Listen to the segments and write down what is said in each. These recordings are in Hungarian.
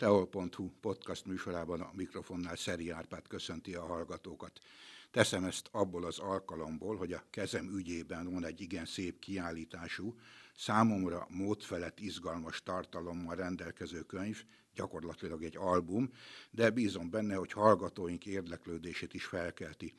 teol.hu podcast műsorában a mikrofonnál Szeri Árpád köszönti a hallgatókat. Teszem ezt abból az alkalomból, hogy a kezem ügyében van egy igen szép kiállítású, számomra módfelett izgalmas tartalommal rendelkező könyv, gyakorlatilag egy album, de bízom benne, hogy hallgatóink érdeklődését is felkelti.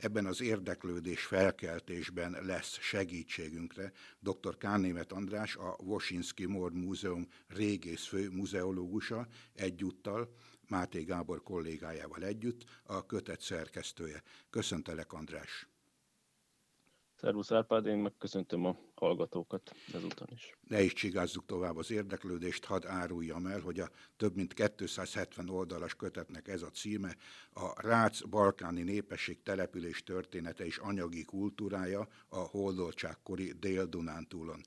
Ebben az érdeklődés felkeltésben lesz segítségünkre dr. Kárnémet András, a Wosinski Mord Múzeum régészfő muzeológusa egyúttal, Máté Gábor kollégájával együtt, a kötet szerkesztője. Köszöntelek, András! Szervusz Árpád, én megköszöntöm a hallgatókat ezúton is. Ne is csigázzuk tovább az érdeklődést, hadd áruljam el, hogy a több mint 270 oldalas kötetnek ez a címe, a Rác balkáni népesség település története és anyagi kultúrája a holdoltságkori Dél-Dunántúlon.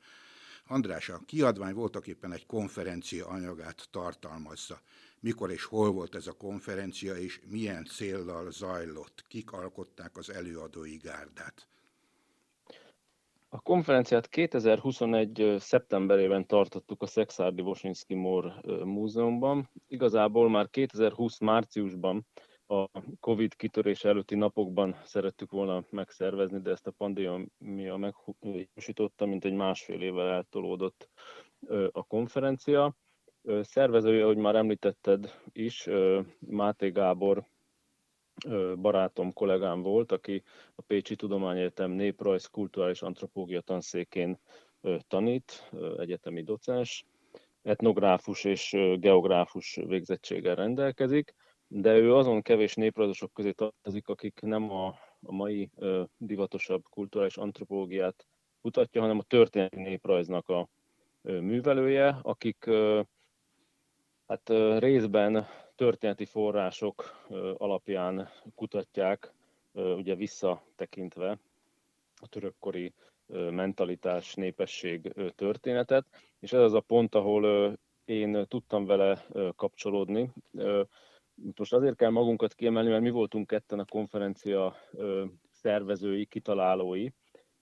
András, a kiadvány voltak éppen egy konferencia anyagát tartalmazza. Mikor és hol volt ez a konferencia, és milyen céllal zajlott? Kik alkották az előadói gárdát? A konferenciát 2021. szeptemberében tartottuk a Szexárdi Vosinski Mór Múzeumban. Igazából már 2020 márciusban a Covid kitörés előtti napokban szerettük volna megszervezni, de ezt a pandémia meghúsította, mint egy másfél évvel eltolódott a konferencia. Szervezője, ahogy már említetted is, Máté Gábor barátom, kollégám volt, aki a Pécsi Tudományegyetem néprajz, kulturális antropológia tanszékén tanít, egyetemi docens, etnográfus és geográfus végzettséggel rendelkezik, de ő azon kevés néprajzosok közé tartozik, akik nem a, a mai divatosabb kulturális antropológiát kutatja, hanem a történelmi néprajznak a művelője, akik hát részben történeti források alapján kutatják, ugye visszatekintve a törökkori mentalitás, népesség történetet, és ez az a pont, ahol én tudtam vele kapcsolódni. Most azért kell magunkat kiemelni, mert mi voltunk ketten a konferencia szervezői, kitalálói,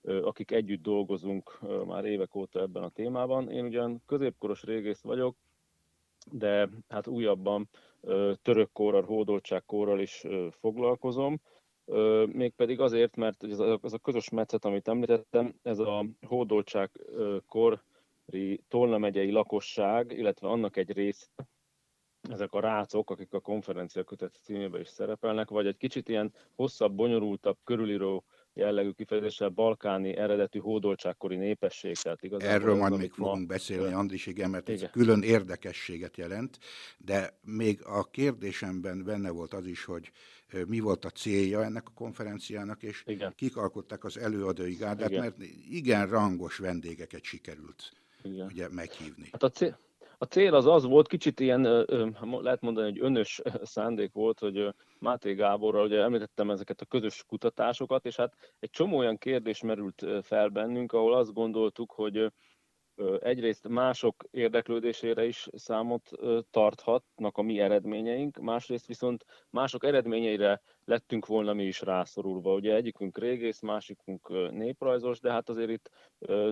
akik együtt dolgozunk már évek óta ebben a témában. Én ugyan középkoros régész vagyok, de hát újabban török kórral, hódoltságkórral is foglalkozom, mégpedig azért, mert ez a, ez a közös metszet, amit említettem, ez a hódoltságkori Tolna megyei lakosság, illetve annak egy része, ezek a rácok, akik a konferencia kötet címében is szerepelnek, vagy egy kicsit ilyen hosszabb, bonyolultabb, körülíró jellegű kifejezéssel balkáni eredetű hódoltságkori népesség. Tehát igazából Erről majd még ma... fogunk beszélni, Andris, igen, mert igen. ez külön érdekességet jelent, de még a kérdésemben benne volt az is, hogy mi volt a célja ennek a konferenciának, és igen. kik alkották az előadói gárdát, igen. mert igen rangos vendégeket sikerült igen. ugye meghívni. Hát a cél, a cél az az volt, kicsit ilyen, lehet mondani, hogy önös szándék volt, hogy Máté Gáborral, ugye említettem ezeket a közös kutatásokat, és hát egy csomó olyan kérdés merült fel bennünk, ahol azt gondoltuk, hogy egyrészt mások érdeklődésére is számot tarthatnak a mi eredményeink, másrészt viszont mások eredményeire lettünk volna mi is rászorulva. Ugye egyikünk régész, másikunk néprajzos, de hát azért itt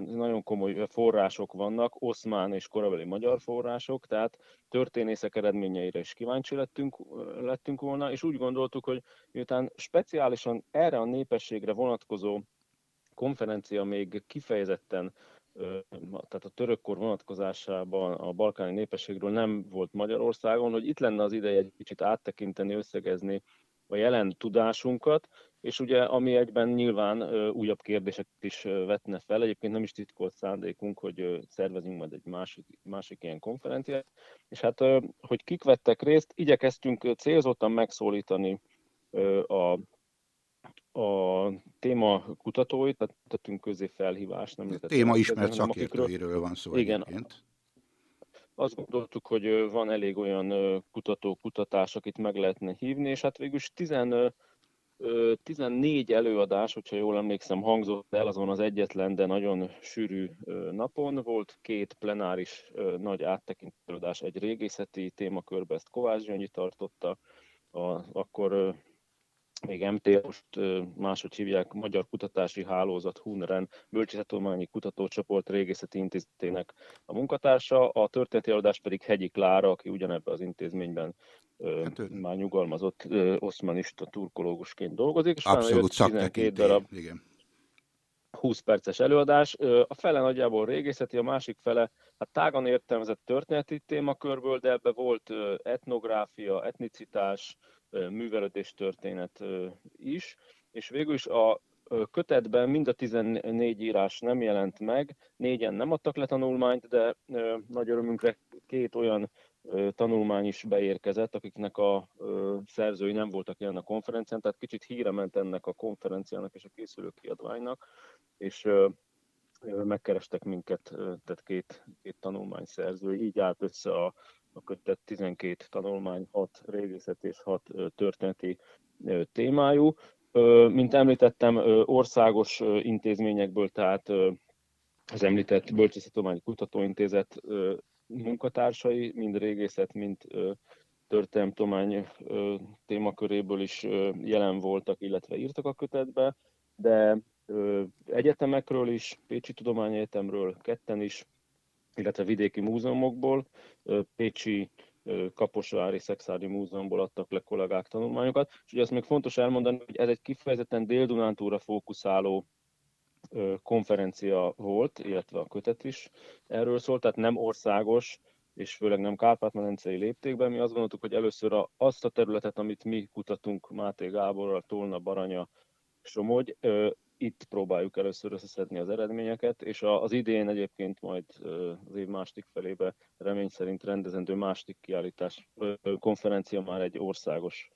nagyon komoly források vannak, oszmán és korabeli magyar források, tehát történészek eredményeire is kíváncsi lettünk, lettünk volna, és úgy gondoltuk, hogy miután speciálisan erre a népességre vonatkozó konferencia még kifejezetten tehát a törökkor vonatkozásában a balkáni népességről nem volt Magyarországon, hogy itt lenne az ideje egy kicsit áttekinteni, összegezni a jelen tudásunkat, és ugye ami egyben nyilván újabb kérdéseket is vetne fel, egyébként nem is titkolt szándékunk, hogy szervezünk majd egy másik, másik ilyen konferenciát, és hát, hogy kik vettek részt, igyekeztünk célzottan megszólítani a a téma kutatóit, tehát tettünk közé felhívást. Nem a téma ismert szakértőiről van szó Igen, egyébként. Azt gondoltuk, hogy van elég olyan kutató, kutatás, akit meg lehetne hívni, és hát végül is 10, 14 előadás, hogyha jól emlékszem, hangzott el azon az egyetlen, de nagyon sűrű napon. Volt két plenáris nagy áttekintőadás, egy régészeti témakörbe, ezt Kovács Gyöngyi tartotta, a, akkor még MT, most máshogy hívják, Magyar Kutatási Hálózat Hunren Bölcsészettudományi Kutatócsoport Régészeti Intézetének a munkatársa, a történeti előadás pedig Hegyi Klára, aki ugyanebben az intézményben hát, már nyugalmazott oszmanista turkológusként dolgozik. És Abszolút szaktekintély, darab, igen. 20 perces előadás. A fele nagyjából régészeti, a másik fele hát tágan értelmezett történeti témakörből, de ebbe volt etnográfia, etnicitás, művelődés történet is, és végül is a kötetben mind a 14 írás nem jelent meg, négyen nem adtak le tanulmányt, de nagy örömünkre két olyan tanulmány is beérkezett, akiknek a szerzői nem voltak jelen a konferencián, tehát kicsit híre ment ennek a konferenciának és a készülő kiadványnak, és megkerestek minket, tehát két, két tanulmány szerzői, így állt össze a, a kötet 12 tanulmány, 6 régészet és 6 történeti témájú. Mint említettem, országos intézményekből, tehát az említett Bölcsészetudományi Kutatóintézet munkatársai, mind régészet, mind történelmtudomány témaköréből is jelen voltak, illetve írtak a kötetbe, de egyetemekről is, Pécsi Tudományegyetemről ketten is, illetve vidéki múzeumokból, Pécsi Kaposvári Szexádi Múzeumból adtak le kollégák tanulmányokat. És ugye azt még fontos elmondani, hogy ez egy kifejezetten Dél-Dunántúra fókuszáló konferencia volt, illetve a kötet is erről szólt, tehát nem országos, és főleg nem Kárpát-medencei léptékben. Mi azt gondoltuk, hogy először azt a területet, amit mi kutatunk Máté Gáborral, Tolna, Baranya, Somogy, itt próbáljuk először összeszedni az eredményeket, és az idén egyébként majd az év másik felébe remény szerint rendezendő másik kiállítás konferencia már egy országos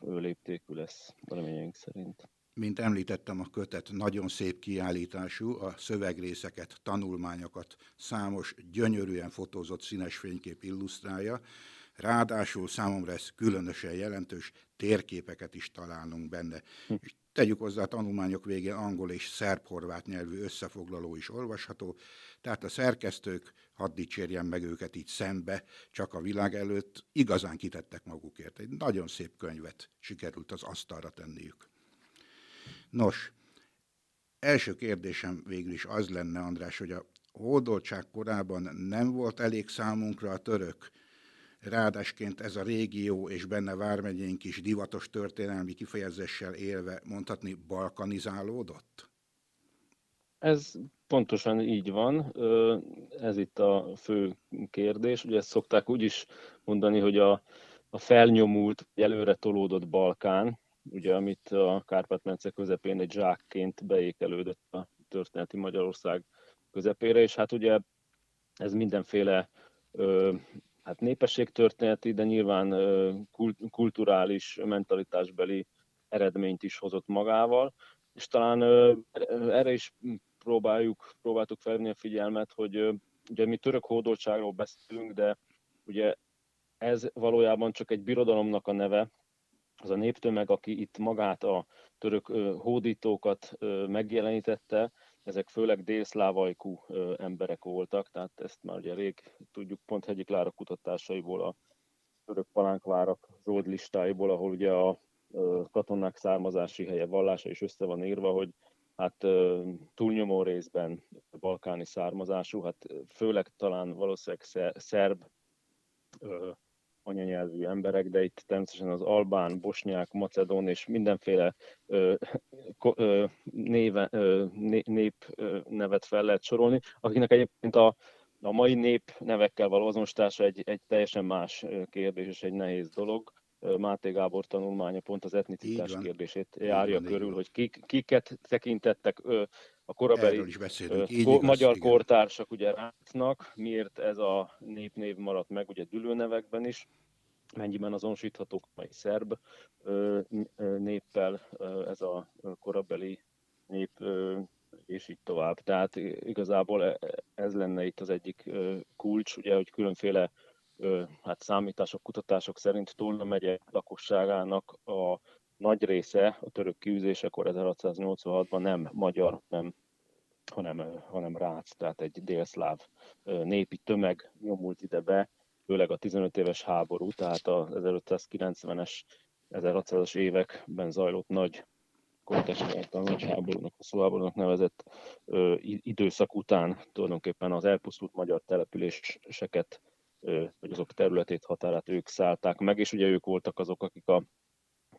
léptékű lesz, reményeink szerint. Mint említettem, a kötet nagyon szép kiállítású, a szövegrészeket, tanulmányokat számos gyönyörűen fotózott színes fénykép illusztrálja, ráadásul számomra ez különösen jelentős térképeket is találunk benne. Hm. És Tegyük hozzá a tanulmányok végén angol és szerb-horvát nyelvű összefoglaló is olvasható, tehát a szerkesztők, hadd dicsérjem meg őket így szembe, csak a világ előtt igazán kitettek magukért. Egy nagyon szép könyvet sikerült az asztalra tenniük. Nos, első kérdésem végül is az lenne, András, hogy a hódoltság korában nem volt elég számunkra a török, Ráadásként ez a régió és benne vármegyénk is divatos történelmi kifejezéssel élve mondhatni balkanizálódott? Ez pontosan így van. Ez itt a fő kérdés. Ugye ezt szokták úgy is mondani, hogy a, a felnyomult, előre tolódott Balkán, ugye, amit a Kárpát-mence közepén egy zsákként beékelődött a történeti Magyarország közepére, és hát ugye ez mindenféle hát népességtörténeti, de nyilván kulturális, mentalitásbeli eredményt is hozott magával, és talán erre is próbáljuk, próbáltuk felvenni a figyelmet, hogy ugye mi török hódoltságról beszélünk, de ugye ez valójában csak egy birodalomnak a neve, az a néptömeg, aki itt magát a török hódítókat megjelenítette, ezek főleg délszlávajkú emberek voltak, tehát ezt már ugye rég tudjuk pont Hegyi Klára kutatásaiból, a török palánkvárak zöld listáiból, ahol ugye a katonák származási helye, vallása is össze van írva, hogy hát túlnyomó részben balkáni származású, hát főleg talán valószínűleg szerb anyanyelvű emberek, de itt természetesen az albán, bosnyák, macedón és mindenféle ö, ö, néve, ö, nép nevet fel lehet sorolni, akiknek egyébként a, a mai nép nevekkel való azonosítása egy, egy teljesen más kérdés és egy nehéz dolog. Máté Gábor tanulmánya pont az etnicitás kérdését járja van, körül, hogy kik, kiket tekintettek a korabeli ko- magyar igen. kortársak ugye rácnak, miért ez a népnév maradt meg ugye dülőnevekben is, mennyiben azonosíthatók mai szerb néppel ez a korabeli nép, és így tovább. Tehát igazából e, ez lenne itt az egyik kulcs, ugye, hogy különféle hát számítások, kutatások szerint Tolna megye lakosságának a nagy része a török kiűzésekor 1686-ban nem magyar, nem, hanem, hanem rác, tehát egy délszláv népi tömeg nyomult ide be, főleg a 15 éves háború, tehát az 1590-es 1600-as években zajlott nagy kontestált a nagy háborúnak, a szóháborúnak nevezett ö, időszak után tulajdonképpen az elpusztult magyar településeket, vagy azok területét, határát ők szállták meg, és ugye ők voltak azok, akik a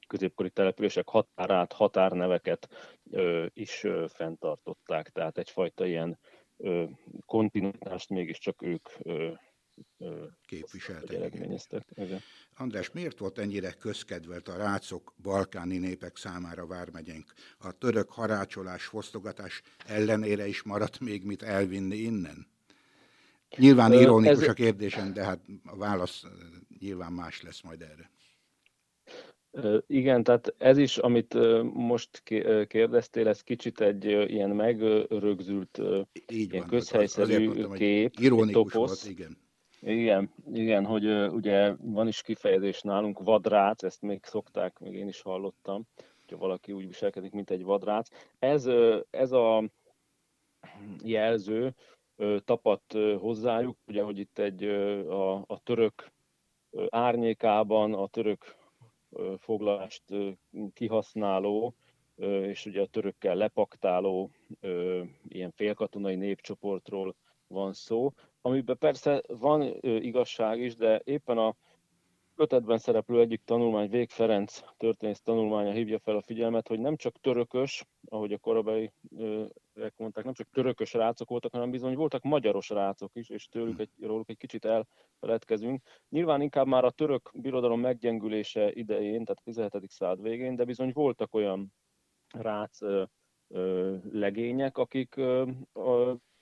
középkori települések határát, határneveket ö, is ö, fenntartották, tehát egyfajta ilyen ö, kontinuitást mégiscsak ők ö, képviseltek. Igen. András, miért volt ennyire közkedvelt a rácok balkáni népek számára vármegyénk? A török harácsolás, fosztogatás ellenére is maradt még mit elvinni innen? Nyilván ironikus Ez... a kérdésem, de hát a válasz nyilván más lesz majd erre. Igen, tehát ez is, amit most kérdeztél, ez kicsit egy ilyen megrögzült, Így ilyen van, közhelyszerű mondtam, kép, ironikus toposz. Volt, igen. Igen, igen, hogy ugye van is kifejezés nálunk, vadrác, ezt még szokták, még én is hallottam, hogyha valaki úgy viselkedik, mint egy vadrác. Ez, ez a jelző tapadt hozzájuk, ugye, hogy itt egy a, a török árnyékában a török foglalást kihasználó, és ugye a törökkel lepaktáló ilyen félkatonai népcsoportról van szó, amiben persze van igazság is, de éppen a kötetben szereplő egyik tanulmány, Vég Ferenc történész tanulmánya hívja fel a figyelmet, hogy nem csak törökös, ahogy a korabeli mondták, nem csak törökös rácok voltak, hanem bizony voltak magyaros rácok is, és tőlük egy, róluk egy kicsit elfeledkezünk. Nyilván inkább már a török birodalom meggyengülése idején, tehát a 17. század végén, de bizony voltak olyan rác legények, akik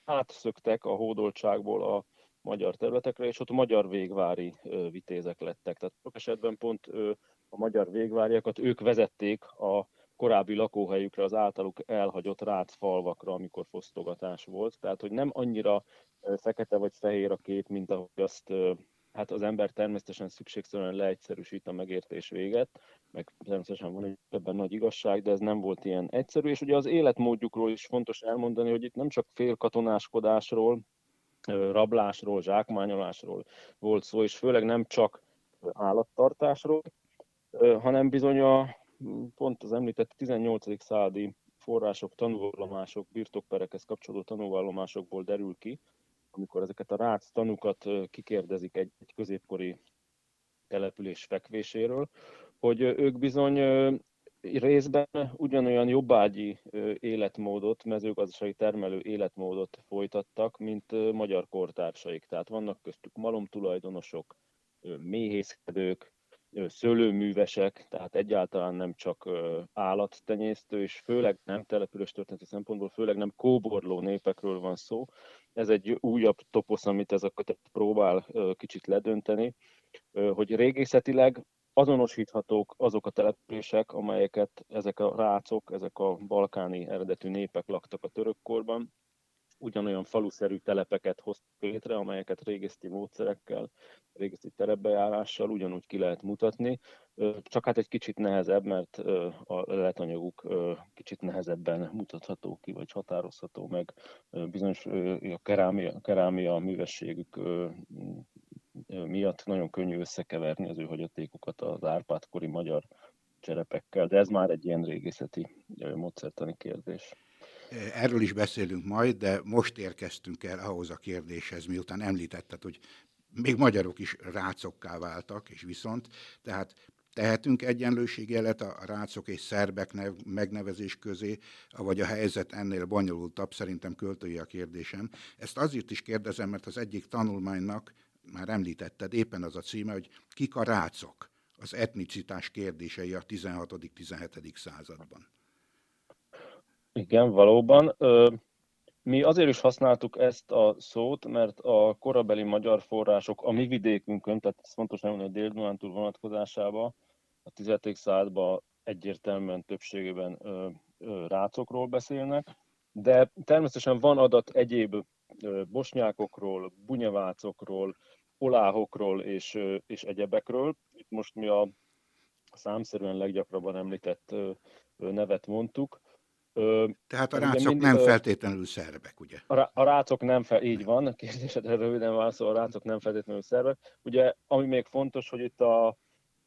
átszöktek a hódoltságból a magyar területekre, és ott magyar végvári vitézek lettek. Tehát sok esetben pont a magyar végváriakat ők vezették a korábbi lakóhelyükre, az általuk elhagyott rácfalvakra, amikor fosztogatás volt. Tehát, hogy nem annyira fekete vagy fehér a kép, mint ahogy azt hát az ember természetesen szükségszerűen leegyszerűsít a megértés véget, meg természetesen van egy ebben nagy igazság, de ez nem volt ilyen egyszerű, és ugye az életmódjukról is fontos elmondani, hogy itt nem csak félkatonáskodásról, rablásról, zsákmányolásról volt szó, és főleg nem csak állattartásról, hanem bizony a pont az említett 18. századi források, tanúvallomások, birtokperekhez kapcsolódó tanúvallomásokból derül ki, amikor ezeket a rác tanukat kikérdezik egy, egy középkori település fekvéséről, hogy ők bizony részben ugyanolyan jobbágyi életmódot, mezőgazdasági termelő életmódot folytattak, mint magyar kortársaik. Tehát vannak köztük malomtulajdonosok, méhészkedők, szőlőművesek, tehát egyáltalán nem csak állattenyésztő, és főleg nem település történeti szempontból, főleg nem kóborló népekről van szó. Ez egy újabb toposz, amit ez a kötet próbál kicsit ledönteni, hogy régészetileg azonosíthatók azok a települések, amelyeket ezek a rácok, ezek a balkáni eredetű népek laktak a törökkorban, ugyanolyan faluszerű telepeket hoztak létre, amelyeket régészeti módszerekkel, régészeti terepbejárással ugyanúgy ki lehet mutatni, csak hát egy kicsit nehezebb, mert a leletanyaguk kicsit nehezebben mutatható ki, vagy határozható meg. Bizonyos a kerámia, kerámia művességük miatt nagyon könnyű összekeverni az ő hagyatékokat az Árpád-kori magyar cserepekkel, de ez már egy ilyen régészeti módszertani kérdés. Erről is beszélünk majd, de most érkeztünk el ahhoz a kérdéshez, miután említetted, hogy még magyarok is rácokká váltak, és viszont, tehát tehetünk egyenlőségjelet a rácok és szerbek nev, megnevezés közé, vagy a helyzet ennél bonyolultabb, szerintem költői a kérdésem. Ezt azért is kérdezem, mert az egyik tanulmánynak, már említetted, éppen az a címe, hogy kik a rácok, az etnicitás kérdései a 16.-17. században. Igen, valóban. Mi azért is használtuk ezt a szót, mert a korabeli magyar források a mi vidékünkön, tehát ez fontos elmondani a dél túl vonatkozásában, a 10. században egyértelműen többségében rácokról beszélnek, de természetesen van adat egyéb bosnyákokról, bunyavácokról, oláhokról és, és egyebekről. Itt most mi a számszerűen leggyakrabban említett nevet mondtuk. Tehát a rácok mindig, nem feltétlenül szerbek, ugye? A, a rácok nem fel, így van, kérdésedre röviden válaszol, a rácok nem feltétlenül szerbek. Ugye, ami még fontos, hogy itt a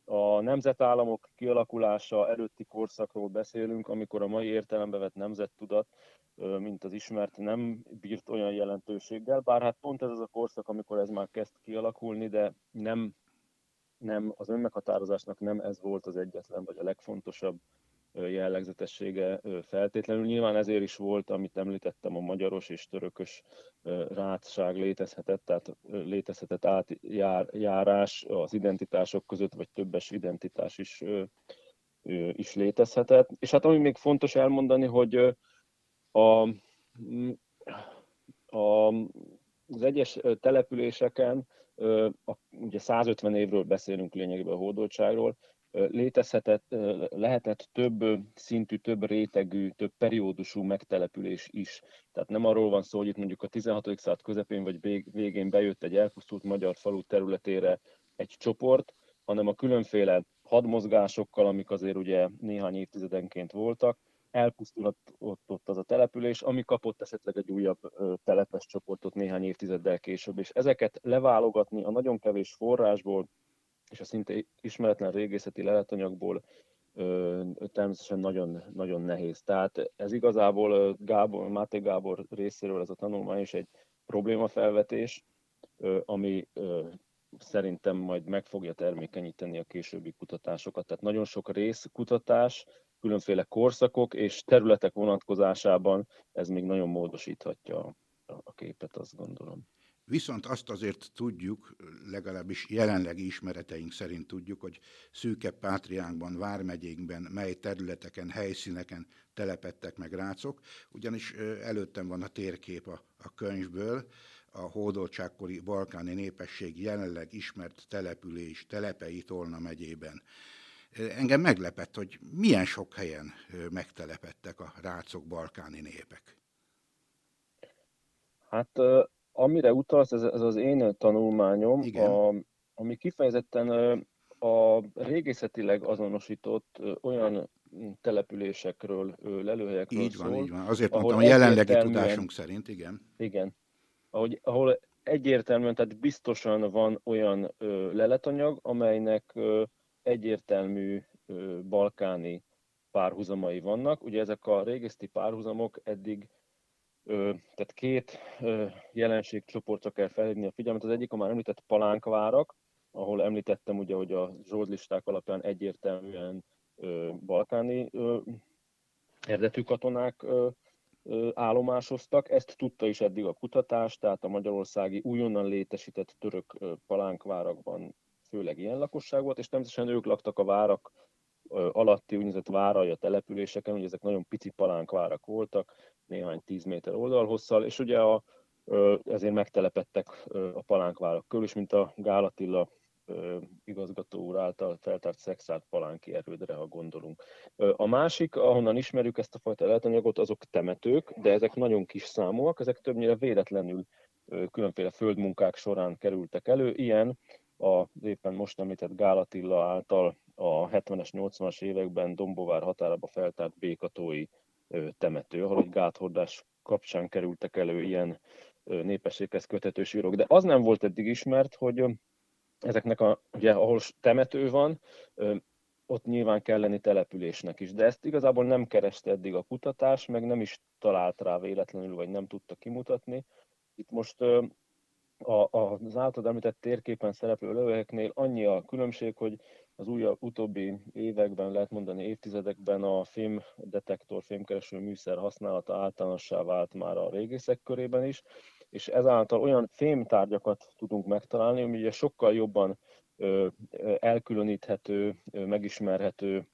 a nemzetállamok kialakulása előtti korszakról beszélünk, amikor a mai értelembe vett nemzettudat, mint az ismert, nem bírt olyan jelentőséggel, bár hát pont ez az a korszak, amikor ez már kezd kialakulni, de nem, nem az önmeghatározásnak nem ez volt az egyetlen, vagy a legfontosabb jellegzetessége feltétlenül. Nyilván ezért is volt, amit említettem, a magyaros és törökös rátság létezhetett, tehát létezhetett átjárás az identitások között, vagy többes identitás is, is létezhetett. És hát ami még fontos elmondani, hogy a, a, az egyes településeken, a, ugye 150 évről beszélünk lényegében a hódoltságról, létezhetett, lehetett több szintű, több rétegű, több periódusú megtelepülés is. Tehát nem arról van szó, hogy itt mondjuk a 16. század közepén vagy végén bejött egy elpusztult magyar falu területére egy csoport, hanem a különféle hadmozgásokkal, amik azért ugye néhány évtizedenként voltak, elpusztulott ott az a település, ami kapott esetleg egy újabb telepes csoportot néhány évtizeddel később. És ezeket leválogatni a nagyon kevés forrásból, és a szinte ismeretlen régészeti leletanyagból természetesen nagyon, nagyon nehéz. Tehát ez igazából Gábor, Máté Gábor részéről ez a tanulmány is egy problémafelvetés, ami szerintem majd meg fogja termékenyíteni a későbbi kutatásokat. Tehát nagyon sok részkutatás, különféle korszakok és területek vonatkozásában ez még nagyon módosíthatja a képet, azt gondolom. Viszont azt azért tudjuk, legalábbis jelenlegi ismereteink szerint tudjuk, hogy szűkebb pátriánkban, vármegyénkben, mely területeken, helyszíneken telepettek meg rácok, ugyanis előttem van a térkép a, a könyvből, a hódoltságkori balkáni népesség jelenleg ismert település, telepei Tolna megyében. Engem meglepett, hogy milyen sok helyen megtelepettek a rácok balkáni népek. Hát amire utalsz, ez, ez az én tanulmányom, a, ami kifejezetten a régészetileg azonosított olyan településekről, lelőhelyekről Így van, szól, így van. Azért mondtam, a jelenlegi tudásunk szerint, igen. Igen. Ahogy, ahol egyértelműen, tehát biztosan van olyan ö, leletanyag, amelynek ö, egyértelmű ö, balkáni párhuzamai vannak. Ugye ezek a régészeti párhuzamok eddig tehát két jelenségcsoportra kell felhívni a figyelmet. Az egyik a már említett palánkvárak, ahol említettem ugye, hogy a zsoldlisták alapján egyértelműen balkáni eredetű katonák állomásoztak. Ezt tudta is eddig a kutatás, tehát a magyarországi újonnan létesített török palánkvárakban főleg ilyen lakosság volt, és természetesen ők laktak a várak alatti úgynevezett várai a településeken, ugye ezek nagyon pici palánkvárak voltak, néhány tíz méter oldalhosszal, és ugye a, ezért megtelepettek a palánkvárak körül, és mint a Gálatilla igazgató úr által feltárt szexált palánki erődre, ha gondolunk. A másik, ahonnan ismerjük ezt a fajta lehetanyagot, azok temetők, de ezek nagyon kis számúak, ezek többnyire véletlenül különféle földmunkák során kerültek elő. Ilyen a éppen most említett Gálatilla által a 70-es, 80-as években Dombovár határába feltárt békatói temető, ahol egy gáthordás kapcsán kerültek elő ilyen népességhez kötető sírok. De az nem volt eddig ismert, hogy ezeknek a, ugye, ahol temető van, ott nyilván kell lenni településnek is, de ezt igazából nem kereste eddig a kutatás, meg nem is talált rá véletlenül, vagy nem tudta kimutatni. Itt most a, az általad említett térképen szereplő lövegeknél annyi a különbség, hogy az újabb, utóbbi években, lehet mondani évtizedekben a fémdetektor, fémkereső műszer használata általánossá vált már a régészek körében is, és ezáltal olyan fémtárgyakat tudunk megtalálni, ami ugye sokkal jobban elkülöníthető, megismerhető,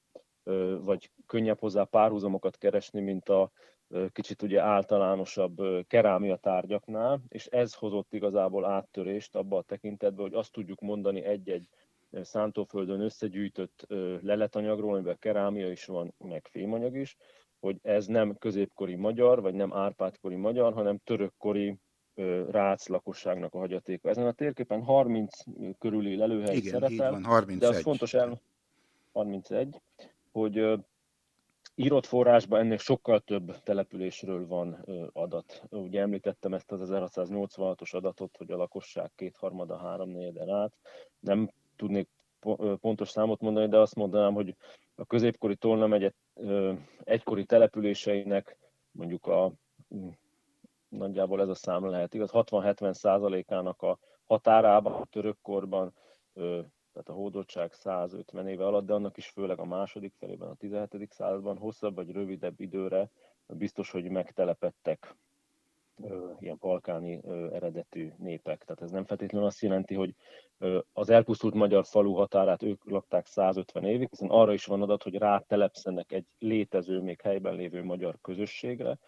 vagy könnyebb hozzá párhuzamokat keresni, mint a kicsit ugye általánosabb kerámia tárgyaknál, és ez hozott igazából áttörést abba a tekintetben, hogy azt tudjuk mondani egy-egy szántóföldön összegyűjtött leletanyagról, amiben kerámia is van, meg fémanyag is, hogy ez nem középkori magyar, vagy nem árpádkori magyar, hanem törökkori rác lakosságnak a hagyatéka. Ezen a térképen 30 körüli lelőhely Igen, szerepel, van, 31. de az fontos el, 31, hogy írott forrásban ennél sokkal több településről van adat. Ugye említettem ezt az 1686-os adatot, hogy a lakosság kétharmada, háromnegyeden át. Nem tudnék pontos számot mondani, de azt mondanám, hogy a középkori Tolna megye egykori településeinek mondjuk a nagyjából ez a szám lehet igaz, 60-70 százalékának a határában, a törökkorban, tehát a hódoltság 150 éve alatt, de annak is főleg a második felében, a 17. században hosszabb vagy rövidebb időre biztos, hogy megtelepettek ilyen balkáni eredetű népek. Tehát ez nem feltétlenül azt jelenti, hogy az elpusztult magyar falu határát ők lakták 150 évig, hiszen arra is van adat, hogy rátelepszenek egy létező, még helyben lévő magyar közösségre,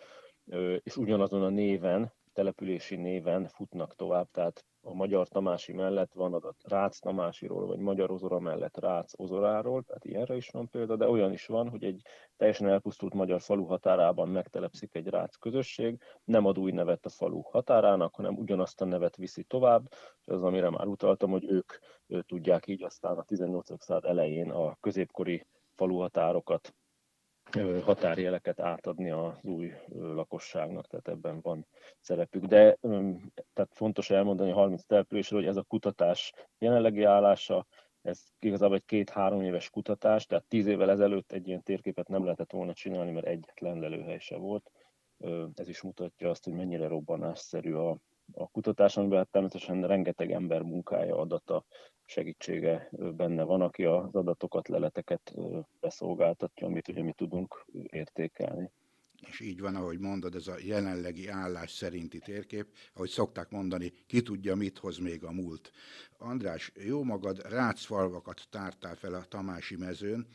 és ugyanazon a néven, települési néven futnak tovább, tehát a Magyar Tamási mellett van adat Rácz Tamásiról, vagy Magyar Ozora mellett Rácz Ozoráról, tehát ilyenre is van példa, de olyan is van, hogy egy teljesen elpusztult magyar falu határában megtelepszik egy Rácz közösség, nem ad új nevet a falu határának, hanem ugyanazt a nevet viszi tovább, és az, amire már utaltam, hogy ők, ők tudják így aztán a 18. század elején a középkori faluhatárokat határjeleket átadni az új lakosságnak, tehát ebben van szerepük. De tehát fontos elmondani a 30 településről, hogy ez a kutatás jelenlegi állása, ez igazából egy két-három éves kutatás, tehát tíz évvel ezelőtt egy ilyen térképet nem lehetett volna csinálni, mert egyetlen lelőhely se volt. Ez is mutatja azt, hogy mennyire robbanásszerű a, a kutatás, amiben hát természetesen rengeteg ember munkája, adata, segítsége benne van, aki az adatokat, leleteket beszolgáltatja, amit ugye mi tudunk értékelni. És így van, ahogy mondod, ez a jelenlegi állás szerinti térkép, ahogy szokták mondani, ki tudja, mit hoz még a múlt. András, jó magad rácfalvakat tártál fel a Tamási mezőn,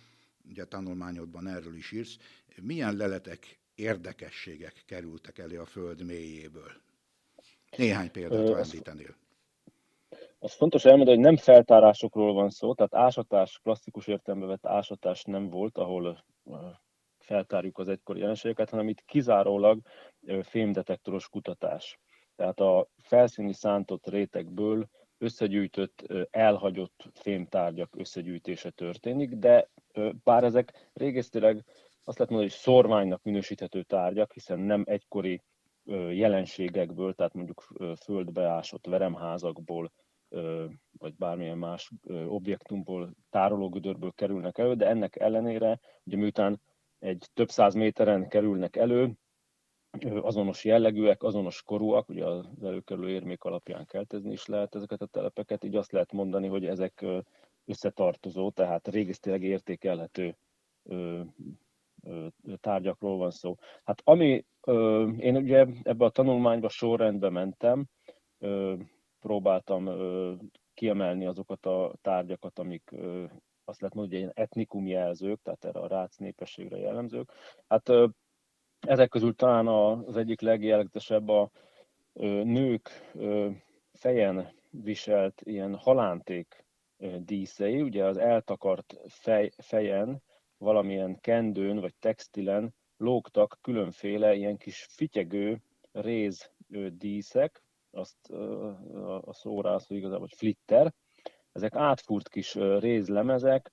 ugye a tanulmányodban erről is írsz. Milyen leletek, érdekességek kerültek elő a föld mélyéből? Néhány példát Ö, említenél. Az fontos elmondani, hogy nem feltárásokról van szó, tehát ásatás, klasszikus értelembe vett ásatás nem volt, ahol feltárjuk az egykori jelenségeket, hanem itt kizárólag fémdetektoros kutatás. Tehát a felszíni szántott rétegből összegyűjtött, elhagyott fémtárgyak összegyűjtése történik, de bár ezek régésztileg azt lehet mondani, hogy szorványnak minősíthető tárgyak, hiszen nem egykori jelenségekből, tehát mondjuk földbeásott veremházakból, vagy bármilyen más objektumból, tárológödörből kerülnek elő, de ennek ellenére, ugye miután egy több száz méteren kerülnek elő, azonos jellegűek, azonos korúak, ugye az előkerülő érmék alapján keltezni is lehet ezeket a telepeket, így azt lehet mondani, hogy ezek összetartozó, tehát régésztileg értékelhető tárgyakról van szó. Hát ami, én ugye ebbe a tanulmányba sorrendbe mentem, próbáltam kiemelni azokat a tárgyakat, amik azt lehet mondani, hogy ilyen etnikum jelzők, tehát erre a rác népességre jellemzők. Hát ezek közül talán az egyik legjellegzetesebb a nők fejen viselt ilyen halánték díszei, ugye az eltakart fej, fejen valamilyen kendőn vagy textilen lógtak különféle ilyen kis fityegő réz díszek, azt a szóra hogy igazából hogy flitter. Ezek átfúrt kis rézlemezek,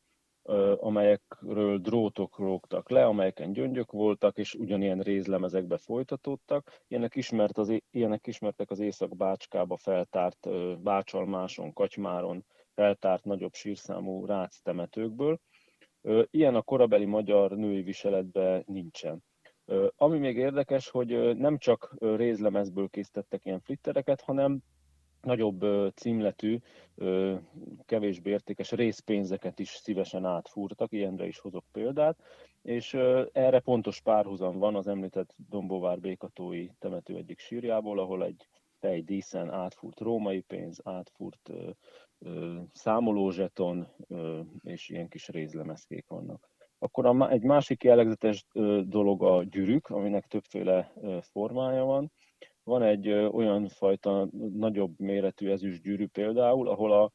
amelyekről drótok rógtak le, amelyeken gyöngyök voltak, és ugyanilyen rézlemezekbe folytatódtak. Ilyenek, ismert az, ilyenek ismertek az Észak-Bácskába feltárt Bácsalmáson, Kacsmáron feltárt nagyobb sírszámú rác temetőkből. Ilyen a korabeli magyar női viseletben nincsen. Ami még érdekes, hogy nem csak rézlemezből készítettek ilyen flittereket, hanem nagyobb címletű, kevésbé értékes részpénzeket is szívesen átfúrtak, ilyenre is hozok példát, és erre pontos párhuzam van az említett Dombovár Békatói temető egyik sírjából, ahol egy fej díszen átfúrt római pénz, átfúrt számolózseton, és ilyen kis rézlemezkék vannak. Akkor a, egy másik jellegzetes dolog a gyűrűk, aminek többféle formája van. Van egy olyan fajta nagyobb méretű ezüst gyűrű például, ahol a,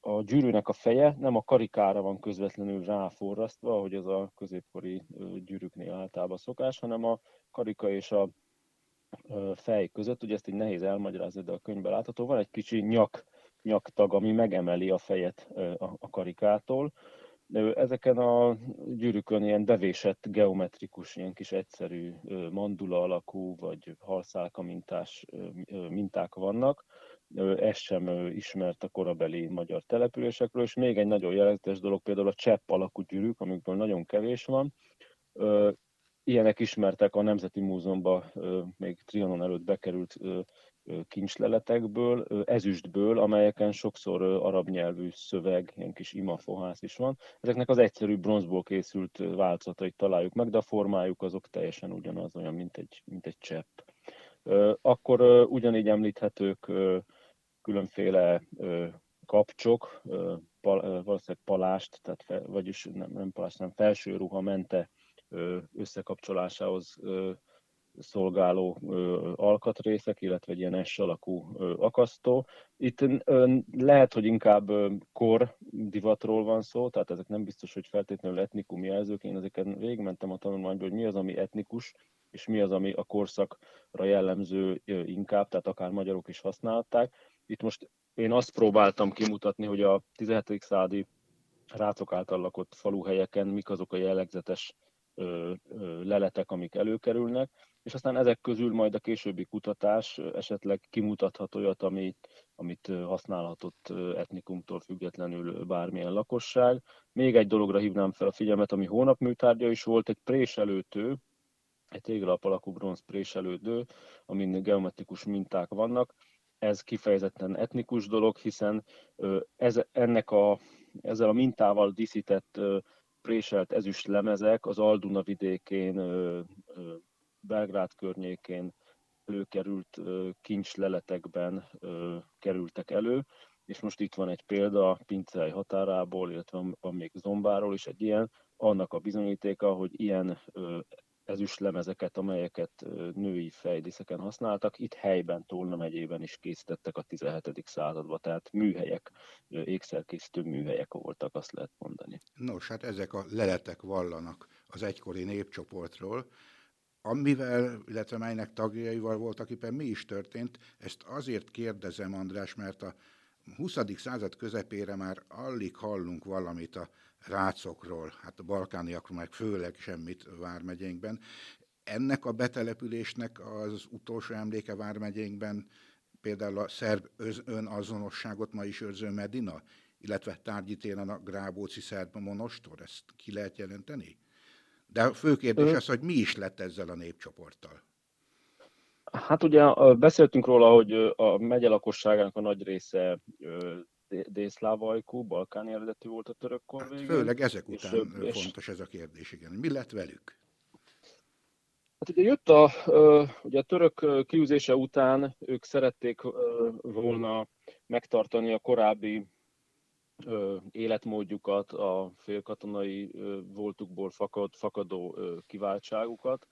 a gyűrűnek a feje nem a karikára van közvetlenül ráforrasztva, ahogy ez a középkori gyűrűknél általában szokás, hanem a karika és a fej között, ugye ezt így nehéz elmagyarázni, de a könyvben látható, van egy kicsi nyak, nyaktag, ami megemeli a fejet a karikától, Ezeken a gyűrűkön ilyen bevésett geometrikus, ilyen kis egyszerű mandula alakú vagy halszálka mintás minták vannak. ez sem ismert a korabeli magyar településekről, és még egy nagyon jelentős dolog például a csepp alakú gyűrűk, amikből nagyon kevés van. Ilyenek ismertek a Nemzeti Múzeumban még Trianon előtt bekerült kincsleletekből, ezüstből, amelyeken sokszor arab nyelvű szöveg, ilyen kis imafohász is van. Ezeknek az egyszerű bronzból készült változatait találjuk meg, de a formájuk azok teljesen ugyanaz, olyan, mint egy, mint egy csepp. Akkor ugyanígy említhetők különféle kapcsok, valószínűleg palást, tehát vagyis nem, nem palást, nem felső ruha mente összekapcsolásához szolgáló alkatrészek, illetve egy ilyen S alakú akasztó. Itt lehet, hogy inkább kor divatról van szó, tehát ezek nem biztos, hogy feltétlenül etnikum jelzők. Én ezeket végigmentem a tanulmányból, hogy mi az, ami etnikus, és mi az, ami a korszakra jellemző inkább, tehát akár magyarok is használták. Itt most én azt próbáltam kimutatni, hogy a 17. századi rácok által lakott faluhelyeken mik azok a jellegzetes leletek, amik előkerülnek, és aztán ezek közül majd a későbbi kutatás esetleg kimutathat olyat, amit, amit használhatott etnikumtól függetlenül bármilyen lakosság. Még egy dologra hívnám fel a figyelmet, ami hónapműtárgya is volt, egy préselőtő, egy téglalap alakú bronz préselődő, amin geometrikus minták vannak. Ez kifejezetten etnikus dolog, hiszen ez, ennek a, ezzel a mintával díszített préselt ezüst lemezek az Alduna vidékén, Belgrád környékén előkerült kincsleletekben kerültek elő, és most itt van egy példa Pincei határából, illetve van még Zombáról is egy ilyen, annak a bizonyítéka, hogy ilyen ezüstlemezeket, amelyeket női fejdíszeken használtak, itt helyben, Tolna megyében is készítettek a 17. században, tehát műhelyek, ékszerkészítő műhelyek voltak, azt lehet mondani. Nos, hát ezek a leletek vallanak az egykori népcsoportról, amivel, illetve melynek tagjaival voltak éppen mi is történt, ezt azért kérdezem, András, mert a 20. század közepére már alig hallunk valamit a rácokról, hát a balkániakról meg főleg semmit Vármegyénkben. Ennek a betelepülésnek az utolsó emléke Vármegyénkben például a szerb önazonosságot ma is őrző Medina, illetve tárgyi téren a Grábóci szerb monostor, ezt ki lehet jelenteni? De a fő kérdés az, hogy mi is lett ezzel a népcsoporttal. Hát ugye beszéltünk róla, hogy a megye lakosságának a nagy része délszlávajkú, balkáni eredetű volt a török kor hát végén. Főleg ezek után és, fontos ez a kérdés, igen. Mi lett velük? Hát ugye jött a, ugye a török kiűzése után ők szerették volna megtartani a korábbi életmódjukat, a félkatonai voltukból fakad, fakadó kiváltságukat,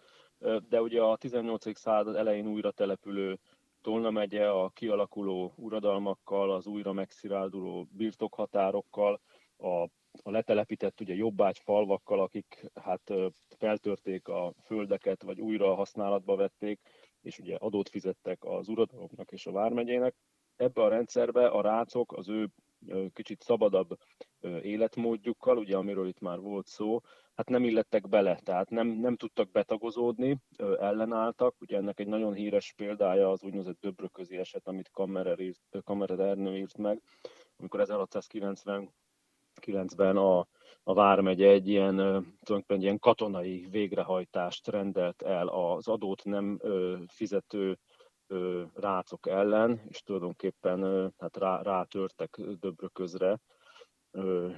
de ugye a 18. század elején újra települő Tolna megye a kialakuló uradalmakkal, az újra megszirálduló birtokhatárokkal, a, a letelepített ugye jobbágy falvakkal, akik hát feltörték a földeket, vagy újra használatba vették, és ugye adót fizettek az uradalomnak és a vármegyének. Ebbe a rendszerbe a rácok az ő kicsit szabadabb életmódjukkal, ugye amiről itt már volt szó, hát nem illettek bele, tehát nem, nem tudtak betagozódni, ellenálltak. Ugye ennek egy nagyon híres példája az úgynevezett Döbröközi eset, amit Kammerer, írt, Kammerer Ernő írt meg, amikor 1699-ben a, a Vármegye egy ilyen, tulajdonképpen ilyen katonai végrehajtást rendelt el az adót nem fizető rácok ellen, és tulajdonképpen hát rá, rátörtek Döbröközre,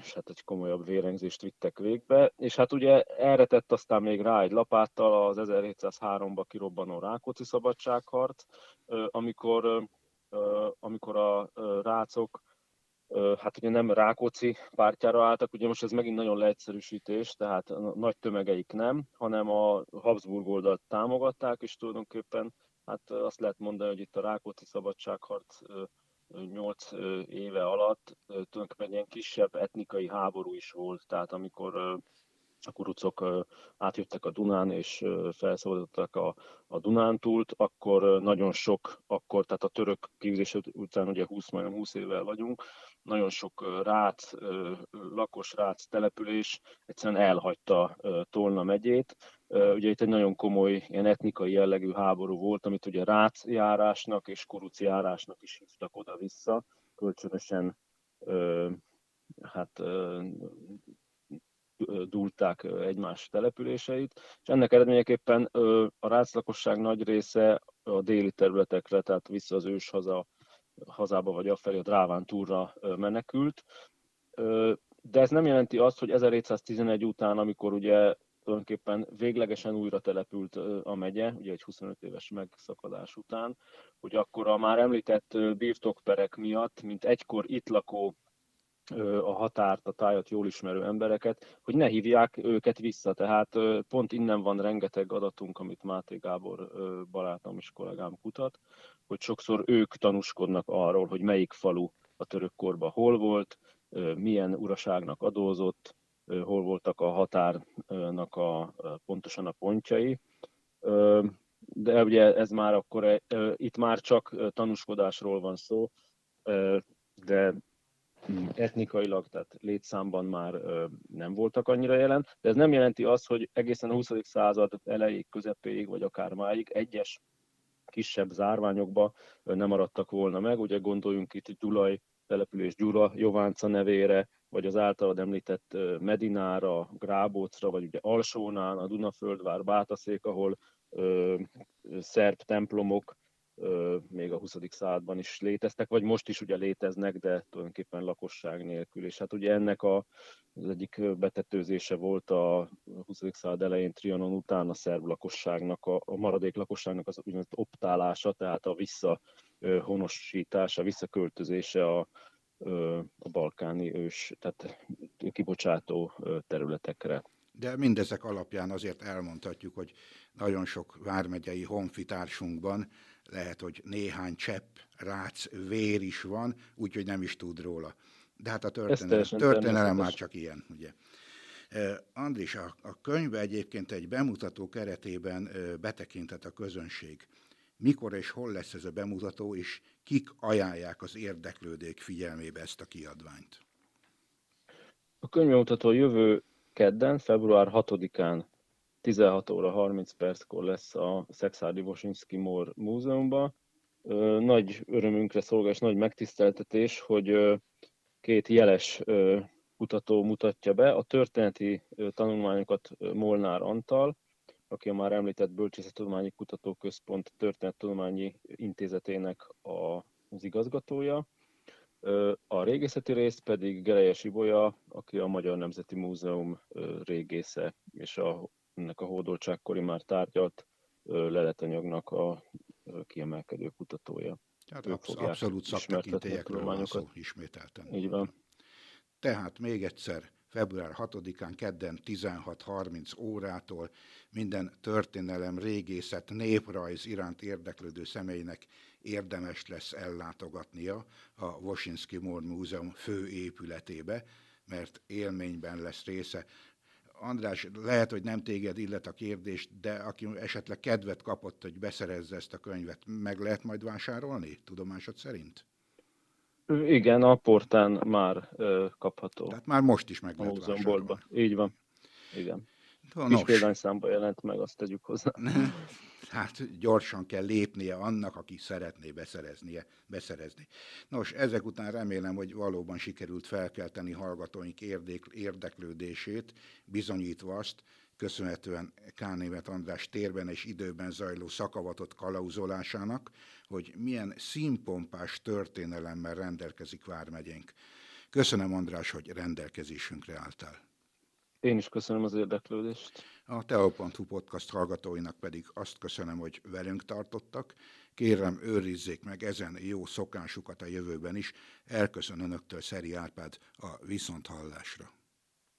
és hát egy komolyabb vérengzést vittek végbe, és hát ugye erre tett aztán még rá egy lapáttal az 1703-ba kirobbanó Rákóczi szabadságharc, amikor, amikor a rácok hát ugye nem Rákóczi pártjára álltak, ugye most ez megint nagyon leegyszerűsítés, tehát nagy tömegeik nem, hanem a Habsburg oldalt támogatták, és tulajdonképpen hát azt lehet mondani, hogy itt a Rákóczi szabadságharc 8 éve alatt tulajdonképpen ilyen kisebb etnikai háború is volt, tehát amikor a kurucok átjöttek a Dunán és felszabadították a, a Dunántúlt, akkor nagyon sok, akkor, tehát a török kivizés után ugye 20, majdnem 20 évvel vagyunk, nagyon sok rác, lakos rác település egyszerűen elhagyta Tolna megyét, Ugye itt egy nagyon komoly ilyen etnikai jellegű háború volt, amit ugye Rác járásnak és Kuruc járásnak is hívtak oda-vissza, kölcsönösen hát dúlták egymás településeit, és ennek eredményeképpen a Rác lakosság nagy része a déli területekre, tehát vissza az ős haza, hazába vagy afelé a Dráván túlra menekült. De ez nem jelenti azt, hogy 1711 után, amikor ugye tulajdonképpen véglegesen újra települt a megye, ugye egy 25 éves megszakadás után, hogy akkor a már említett birtokperek miatt, mint egykor itt lakó a határt, a tájat jól ismerő embereket, hogy ne hívják őket vissza. Tehát pont innen van rengeteg adatunk, amit Máté Gábor barátom és kollégám kutat, hogy sokszor ők tanúskodnak arról, hogy melyik falu a török korban hol volt, milyen uraságnak adózott, hol voltak a határnak a, pontosan a pontjai. De ugye ez már akkor, itt már csak tanúskodásról van szó, de etnikailag, tehát létszámban már nem voltak annyira jelen, de ez nem jelenti azt, hogy egészen a 20. század elejéig, közepéig, vagy akár máig egyes kisebb zárványokba nem maradtak volna meg. Ugye gondoljunk itt Gyulaj település Gyura Jovánca nevére, vagy az általad említett Medinára, Grábócra, vagy ugye Alsónán, a Dunaföldvár, Bátaszék, ahol ö, szerb templomok ö, még a 20. században is léteztek, vagy most is ugye léteznek, de tulajdonképpen lakosság nélkül. És hát ugye ennek a, az egyik betetőzése volt a 20. század elején Trianon után a szerb lakosságnak, a, a maradék lakosságnak az úgynevezett optálása, tehát a visszahonosítása, visszaköltözése a, a balkáni ős, tehát kibocsátó területekre. De mindezek alapján azért elmondhatjuk, hogy nagyon sok vármegyei honfitársunkban lehet, hogy néhány csepp, rác, vér is van, úgyhogy nem is tud róla. De hát a történelem, történelem már csak ilyen, ugye. Andris, a, a könyve egyébként egy bemutató keretében betekintett a közönség. Mikor és hol lesz ez a bemutató, és kik ajánlják az érdeklődők figyelmébe ezt a kiadványt? A könyvbemutató jövő kedden, február 6-án 16 óra 30 perckor lesz a Szexárdi Vosinski Mór Múzeumban. Nagy örömünkre szolgál és nagy megtiszteltetés, hogy két jeles kutató mutatja be. A történeti tanulmányokat Molnár Antal, aki a már említett Bölcsészettudományi Kutatóközpont Történettudományi Intézetének az igazgatója, a régészeti részt pedig Gerejes Ibolya, aki a Magyar Nemzeti Múzeum régésze, és a, ennek a hódoltságkori már tárgyalt leletanyagnak a kiemelkedő kutatója. Tehát absz- abszolút szaktekintélyekről van szó ismételten. Így van. Tehát még egyszer, február 6-án kedden 16.30 órától minden történelem, régészet, néprajz iránt érdeklődő személynek érdemes lesz ellátogatnia a Wosinski Mór Múzeum fő épületébe, mert élményben lesz része. András, lehet, hogy nem téged illet a kérdés, de aki esetleg kedvet kapott, hogy beszerezze ezt a könyvet, meg lehet majd vásárolni, tudomásod szerint? Igen, a portán már ö, kapható. Tehát már most is meg lehet vásárolni. Így van. Igen. Nos. Kis példányszámba jelent meg, azt tegyük hozzá. hát gyorsan kell lépnie annak, aki szeretné beszereznie, beszerezni. Nos, ezek után remélem, hogy valóban sikerült felkelteni hallgatóink érdeklődését, bizonyítva azt, köszönhetően Kánémet András térben és időben zajló szakavatott kalauzolásának, hogy milyen színpompás történelemmel rendelkezik Vármegyénk. Köszönöm, András, hogy rendelkezésünkre álltál. Én is köszönöm az érdeklődést. A Teo.hu podcast hallgatóinak pedig azt köszönöm, hogy velünk tartottak. Kérem, őrizzék meg ezen jó szokásukat a jövőben is. Elköszön Önöktől Szeri Árpád a Viszonthallásra.